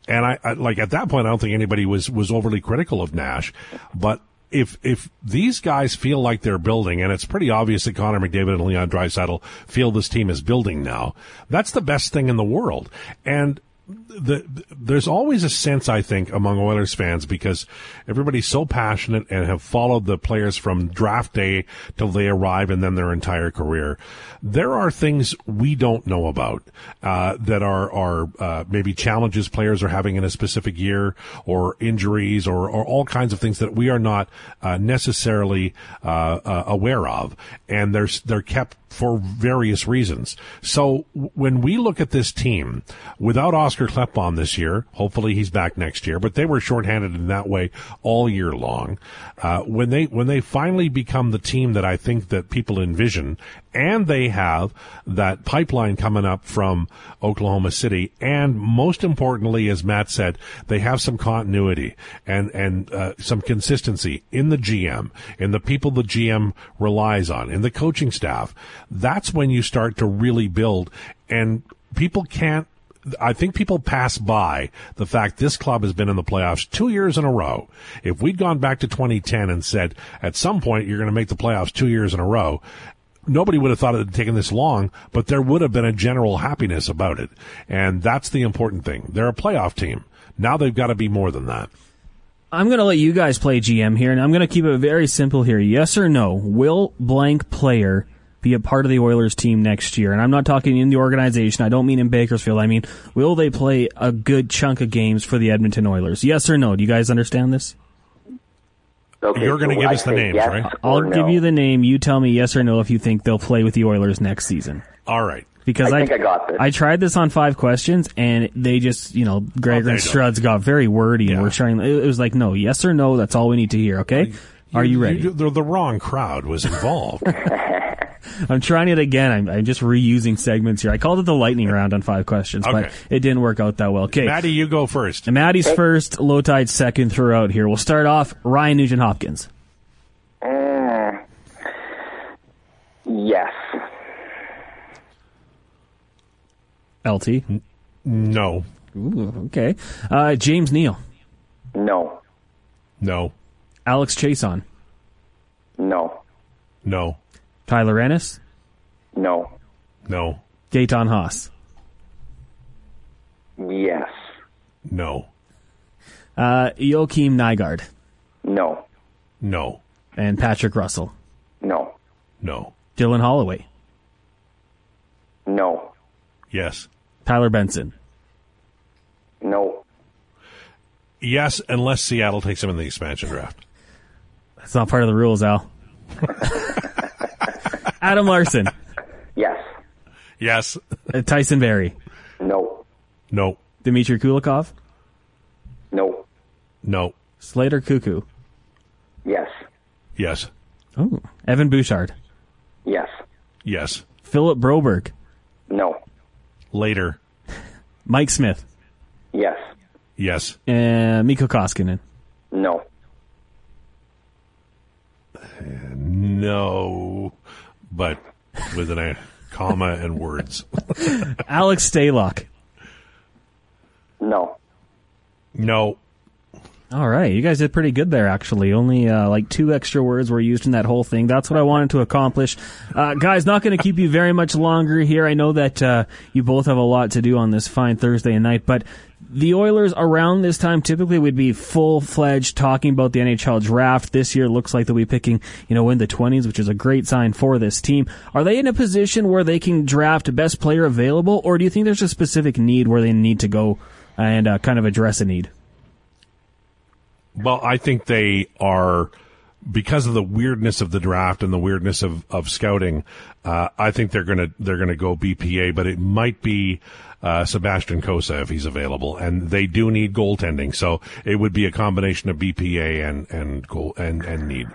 Speaker 3: And I, I, like at that point, I don't think anybody was, was overly critical of Nash, but if, if these guys feel like they're building, and it's pretty obvious that Connor McDavid and Leon Draisaitl feel this team is building now, that's the best thing in the world. And the, there's always a sense, I think, among Oilers fans because everybody's so passionate and have followed the players from draft day till they arrive and then their entire career. There are things we don't know about uh, that are are uh, maybe challenges players are having in a specific year, or injuries, or, or all kinds of things that we are not uh, necessarily uh, uh, aware of, and they're they're kept for various reasons. So when we look at this team, without Oscar Klefbom this year, hopefully he's back next year, but they were shorthanded in that way all year long. Uh, when they when they finally become the team that I think that people envision, and they have that pipeline coming up from Oklahoma City, and most importantly, as Matt said, they have some continuity and and uh, some consistency in the GM, in the people the GM relies on, in the coaching staff. That's when you start to really build, and people can't I think people pass by the fact this club has been in the playoffs two years in a row. If we'd gone back to 2010 and said, at some point you're going to make the playoffs two years in a row, nobody would have thought it had taken this long, but there would have been a general happiness about it. And that's the important thing. They're a playoff team. Now they've got to be more than that.
Speaker 2: I'm going to let you guys play GM here, and I'm going to keep it very simple here. Yes or no? Will blank player be a part of the Oilers team next year? And I'm not talking in the organization. I don't mean in Bakersfield. I mean, will they play a good chunk of games for the Edmonton Oilers? Yes or no? Do you guys understand this?
Speaker 4: Okay,
Speaker 3: You're gonna
Speaker 4: so
Speaker 3: give
Speaker 4: I
Speaker 3: us the
Speaker 4: say
Speaker 3: names,
Speaker 4: yes
Speaker 3: right?
Speaker 2: I'll
Speaker 4: no.
Speaker 2: give you the name. You tell me yes or no if you think they'll play with the Oilers next season.
Speaker 3: All right.
Speaker 2: Because
Speaker 4: I
Speaker 2: I,
Speaker 4: think I got this.
Speaker 2: I tried this on five questions and they just, you know, Gregor
Speaker 3: they
Speaker 2: and
Speaker 3: don't.
Speaker 2: Struds got very wordy and we're trying, it was like, no, yes or no, that's all we need to hear, okay? Are you ready?
Speaker 3: the, the wrong crowd was involved.
Speaker 2: I'm trying it again. I'm, I'm just reusing segments here. I called it the lightning round on five questions, but it didn't work out that well. Okay.
Speaker 3: Maddie, you go first.
Speaker 2: Maddie's first, Lowetide second throughout here. We'll start off Ryan Nugent Hopkins.
Speaker 4: Mm, yes.
Speaker 2: LT.
Speaker 3: No.
Speaker 2: Ooh, okay. Uh, James Neal.
Speaker 4: No.
Speaker 3: No.
Speaker 2: Alex Chiasson.
Speaker 4: No.
Speaker 3: No.
Speaker 2: Tyler Ennis.
Speaker 4: No.
Speaker 3: No.
Speaker 2: Gaetan Haas.
Speaker 4: Yes.
Speaker 3: No.
Speaker 2: Uh, Joakim Nygard.
Speaker 4: No.
Speaker 3: No.
Speaker 2: And Patrick Russell.
Speaker 4: No.
Speaker 3: No.
Speaker 2: Dylan Holloway.
Speaker 4: No.
Speaker 3: Yes.
Speaker 2: Tyler Benson.
Speaker 4: No.
Speaker 3: Yes, unless Seattle takes him in the expansion draft.
Speaker 2: That's not part of the rules, Al. Adam Larsson.
Speaker 4: Yes.
Speaker 3: Yes.
Speaker 2: Uh, Tyson Barrie.
Speaker 4: No.
Speaker 3: No.
Speaker 2: Dmitry Kulikov.
Speaker 4: No.
Speaker 3: No.
Speaker 2: Slater Koekkoek.
Speaker 4: Yes.
Speaker 3: Yes.
Speaker 2: Oh. Evan Bouchard.
Speaker 4: Yes.
Speaker 3: Yes.
Speaker 2: Philip Broberg.
Speaker 4: No.
Speaker 3: Later.
Speaker 2: Mike Smith.
Speaker 4: Yes.
Speaker 3: Yes.
Speaker 2: And Mikko Koskinen.
Speaker 4: No.
Speaker 3: No. But with an a comma and words.
Speaker 2: Alex Stalock.
Speaker 4: No.
Speaker 3: No.
Speaker 2: All right, you guys did pretty good there. Actually, only uh, like two extra words were used in that whole thing. That's what I wanted to accomplish, uh, guys. Not going to keep you very much longer here. I know that uh, you both have a lot to do on this fine Thursday night, but the Oilers around this time typically would be full fledged talking about the NHL draft. This year looks like they'll be picking, you know, in the twenties, which is a great sign for this team. Are they in a position where they can draft best player available, or do you think there's a specific need where they need to go and uh, kind of address a need?
Speaker 3: Well, I think they are because of the weirdness of the draft and the weirdness of, of scouting. Uh, I think they're gonna they're gonna go BPA, but it might be uh, Sebastian Cossa if he's available, and they do need goaltending, so it would be a combination of BPA and and goal and and need.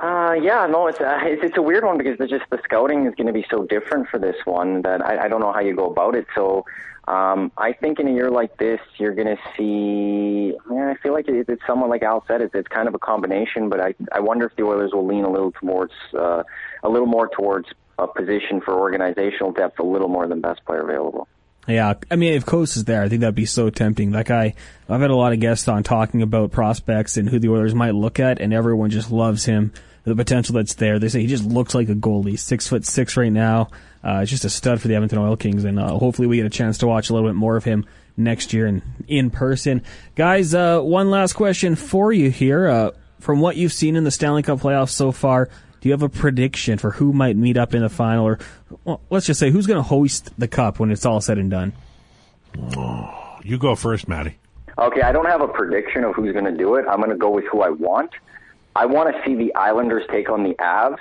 Speaker 4: Uh, yeah, no, it's a, it's, it's a weird one because just the scouting is going to be so different for this one that I, I don't know how you go about it. So, um, I think in a year like this, you're going to see. Man, I feel like it, it's somewhat like Al said. It's, it's kind of a combination, but I I wonder if the Oilers will lean a little towards uh, a little more towards a position for organizational depth, a little more than best player available.
Speaker 2: Yeah, I mean, if Cossa is there, I think that'd be so tempting. That guy, I've had a lot of guests on talking about prospects and who the Oilers might look at, and everyone just loves him. The potential that's there. They say he just looks like a goalie. Six foot six right now. Uh, just a stud for the Edmonton Oil Kings, and uh, hopefully we get a chance to watch a little bit more of him next year in in person. Guys, uh, one last question for you here. Uh, from what you've seen in the Stanley Cup playoffs so far, do you have a prediction for who might meet up in the final, or well, let's just say who's going to hoist the cup when it's all said and done?
Speaker 3: Oh, you go first, Maddie.
Speaker 4: Okay, I don't have a prediction of who's going to do it. I'm going to go with who I want. I want to see the Islanders take on the Avs,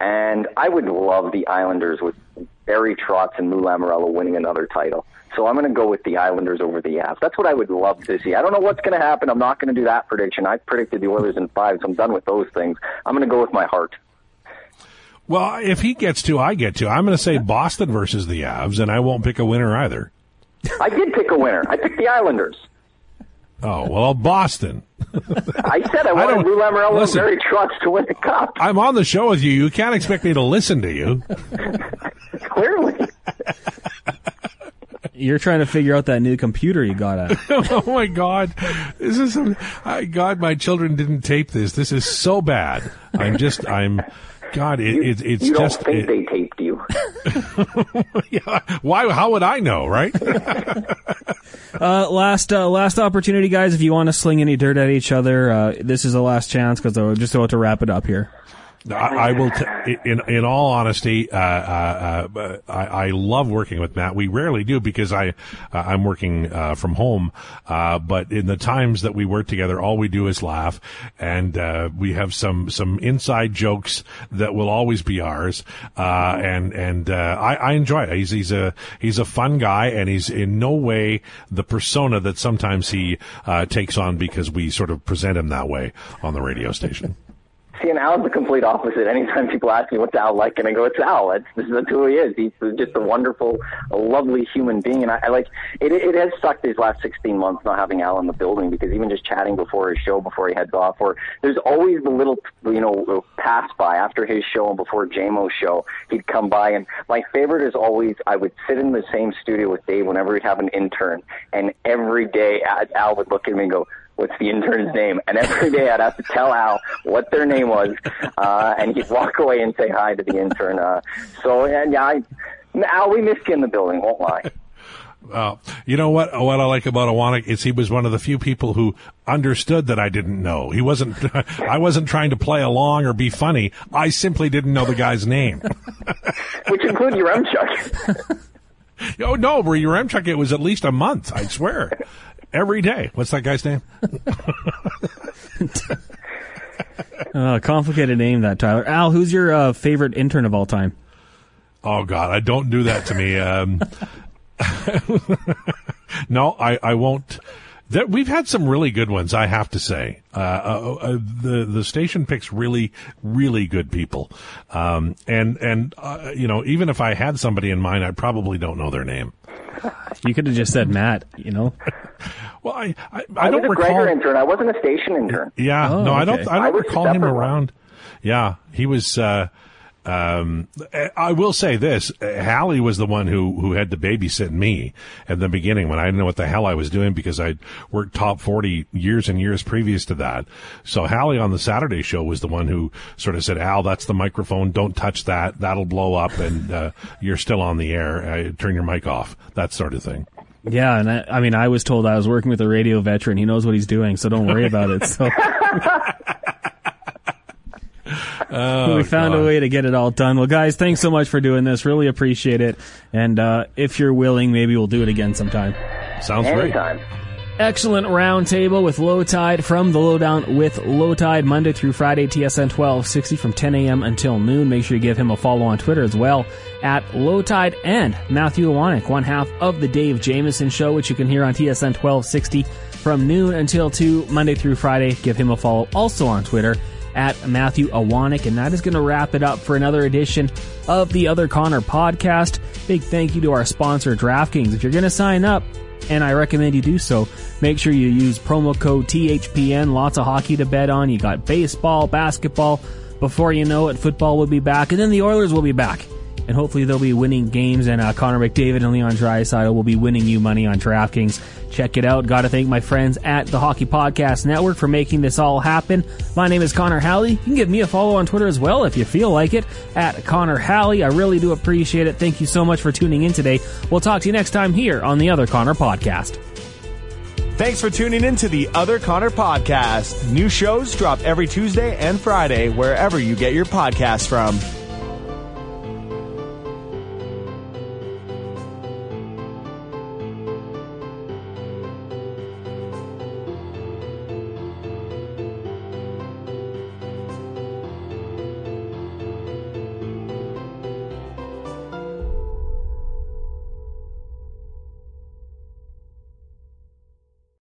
Speaker 4: and I would love the Islanders with Barry Trotz and Lou Lamoriello winning another title. So I'm going to go with the Islanders over the Avs. That's what I would love to see. I don't know what's going to happen. I'm not going to do that prediction. I predicted the Oilers in five, so I'm done with those things. I'm going to go with my heart.
Speaker 3: Well, if he gets to, I get to. I'm going to say Boston versus the Avs, and I won't pick a winner either.
Speaker 4: I did pick a winner. I picked the Islanders.
Speaker 3: Oh well, Boston.
Speaker 4: I said I wanted
Speaker 3: don't-
Speaker 4: Lou Lamoriello and
Speaker 3: listen.
Speaker 4: Barry Trotz to win the cup.
Speaker 3: I'm on the show with you. You can't expect me to listen to you.
Speaker 4: Clearly.
Speaker 2: You're trying to figure out that new computer you got at.
Speaker 3: oh my God, this is. Some, I, God, my children didn't tape this. This is so bad. I'm just. I'm. God, it, it, it's
Speaker 4: You don't
Speaker 3: just.
Speaker 4: think
Speaker 3: it-
Speaker 4: they taped you.
Speaker 3: yeah, why? How would I know, right?
Speaker 2: Uh, last uh, last opportunity, guys. If you want to sling any dirt at each other, uh, this is the last chance because we're just about to wrap it up here.
Speaker 3: I, I will. T- in in all honesty, uh, uh, uh, I, I love working with Matt. We rarely do because I uh, I'm working uh, from home. Uh, but in the times that we work together, all we do is laugh, and uh, we have some some inside jokes that will always be ours. Uh, and and uh, I, I enjoy it. He's he's a he's a fun guy, and he's in no way the persona that sometimes he uh, takes on because we sort of present him that way on the radio station.
Speaker 4: See, and Al's the complete opposite. Anytime people ask me what's Al like, and I go, "It's Al. It's, this is who he is. He's just a wonderful, a lovely human being." And I, I like it. It has sucked these last 16 months not having Al in the building because even just chatting before his show, before he heads off, or there's always the little, you know, pass by after his show and before JMO's show, he'd come by. And my favorite is always I would sit in the same studio with Dave whenever we'd have an intern, and every day Al would look at me and go what's the intern's name? And every day I'd have to tell Al what their name was, uh, and he'd walk away and say hi to the intern. Uh, so, and yeah, I, Al, we missed you in the building, won't lie.
Speaker 3: Uh, you know what? What I like about Iwanyk is he was one of the few people who understood that I didn't know. He wasn't. I wasn't trying to play along or be funny. I simply didn't know the guy's name.
Speaker 4: Which includes your Chuck.
Speaker 3: oh no, were your Remchuk? It was at least a month. I swear. Every day. What's that guy's name?
Speaker 2: Uh, complicated name that Tyler. Al, who's your uh, favorite intern of all time?
Speaker 3: Oh God, I don't do that to me. Um, no, I, I won't. There, we've had some really good ones, I have to say. Uh, uh, uh, the the station picks really, really good people, um, and and uh, you know, even if I had somebody in mind, I probably don't know their name.
Speaker 2: You could have just said Matt. You know.
Speaker 3: Well, I I, I,
Speaker 4: I
Speaker 3: don't
Speaker 4: a
Speaker 3: recall.
Speaker 4: Gregor intern. I wasn't a station intern.
Speaker 3: Yeah,
Speaker 2: Oh,
Speaker 3: no, I don't.
Speaker 2: okay.
Speaker 3: I don't
Speaker 4: I was
Speaker 3: recall him
Speaker 4: separate one.
Speaker 3: around. Yeah, he was. Uh, um, I will say this: Hallie was the one who who had to babysit me at the beginning when I didn't know what the hell I was doing because I'd worked top forty years and years previous to that. So Hallie on the Saturday show was the one who sort of said, "Al, that's the microphone. Don't touch that. That'll blow up, and uh, you're still on the air. Uh, turn your mic off. That sort of thing."
Speaker 2: Yeah, and I, I mean, I was told I was working with a radio veteran. He knows what he's doing, so don't worry about it. So we found a way to get it all done. Well, guys, thanks so much for doing this. Really appreciate it. And uh, if you're willing, maybe we'll do it again sometime.
Speaker 3: Sounds great.
Speaker 4: Anytime.
Speaker 2: Excellent roundtable with Lowetide from the Lowdown with Lowetide Monday through Friday, TSN 1260 from 10 a.m. until noon. Make sure you give him a follow on Twitter as well at Lowetide and Matthew Iwanyk, one half of the Dave Jameson Show, which you can hear on TSN 1260 from noon until 2 Monday through Friday. Give him a follow also on Twitter at Matthew Iwanyk. And that is going to wrap it up for another edition of the Other Connor podcast. Big thank you to our sponsor, DraftKings. If you're going to sign up, and I recommend you do so. Make sure you use promo code THPN. Lots of hockey to bet on. You got baseball, basketball. Before you know it, football will be back, and then the Oilers will be back. And hopefully they'll be winning games, and uh, Connor McDavid and Leon Draisaitl will be winning you money on DraftKings. Check it out. Got to thank my friends at the Hockey Podcast Network for making this all happen. My name is Connor Halley. You can give me a follow on Twitter as well if you feel like it at Connor Halley. I really do appreciate it. Thank you so much for tuning in today. We'll talk to you next time here on the Other Connor Podcast.
Speaker 1: Thanks for tuning in to the Other Connor podcast. New shows drop every Tuesday and Friday wherever you get your podcasts from.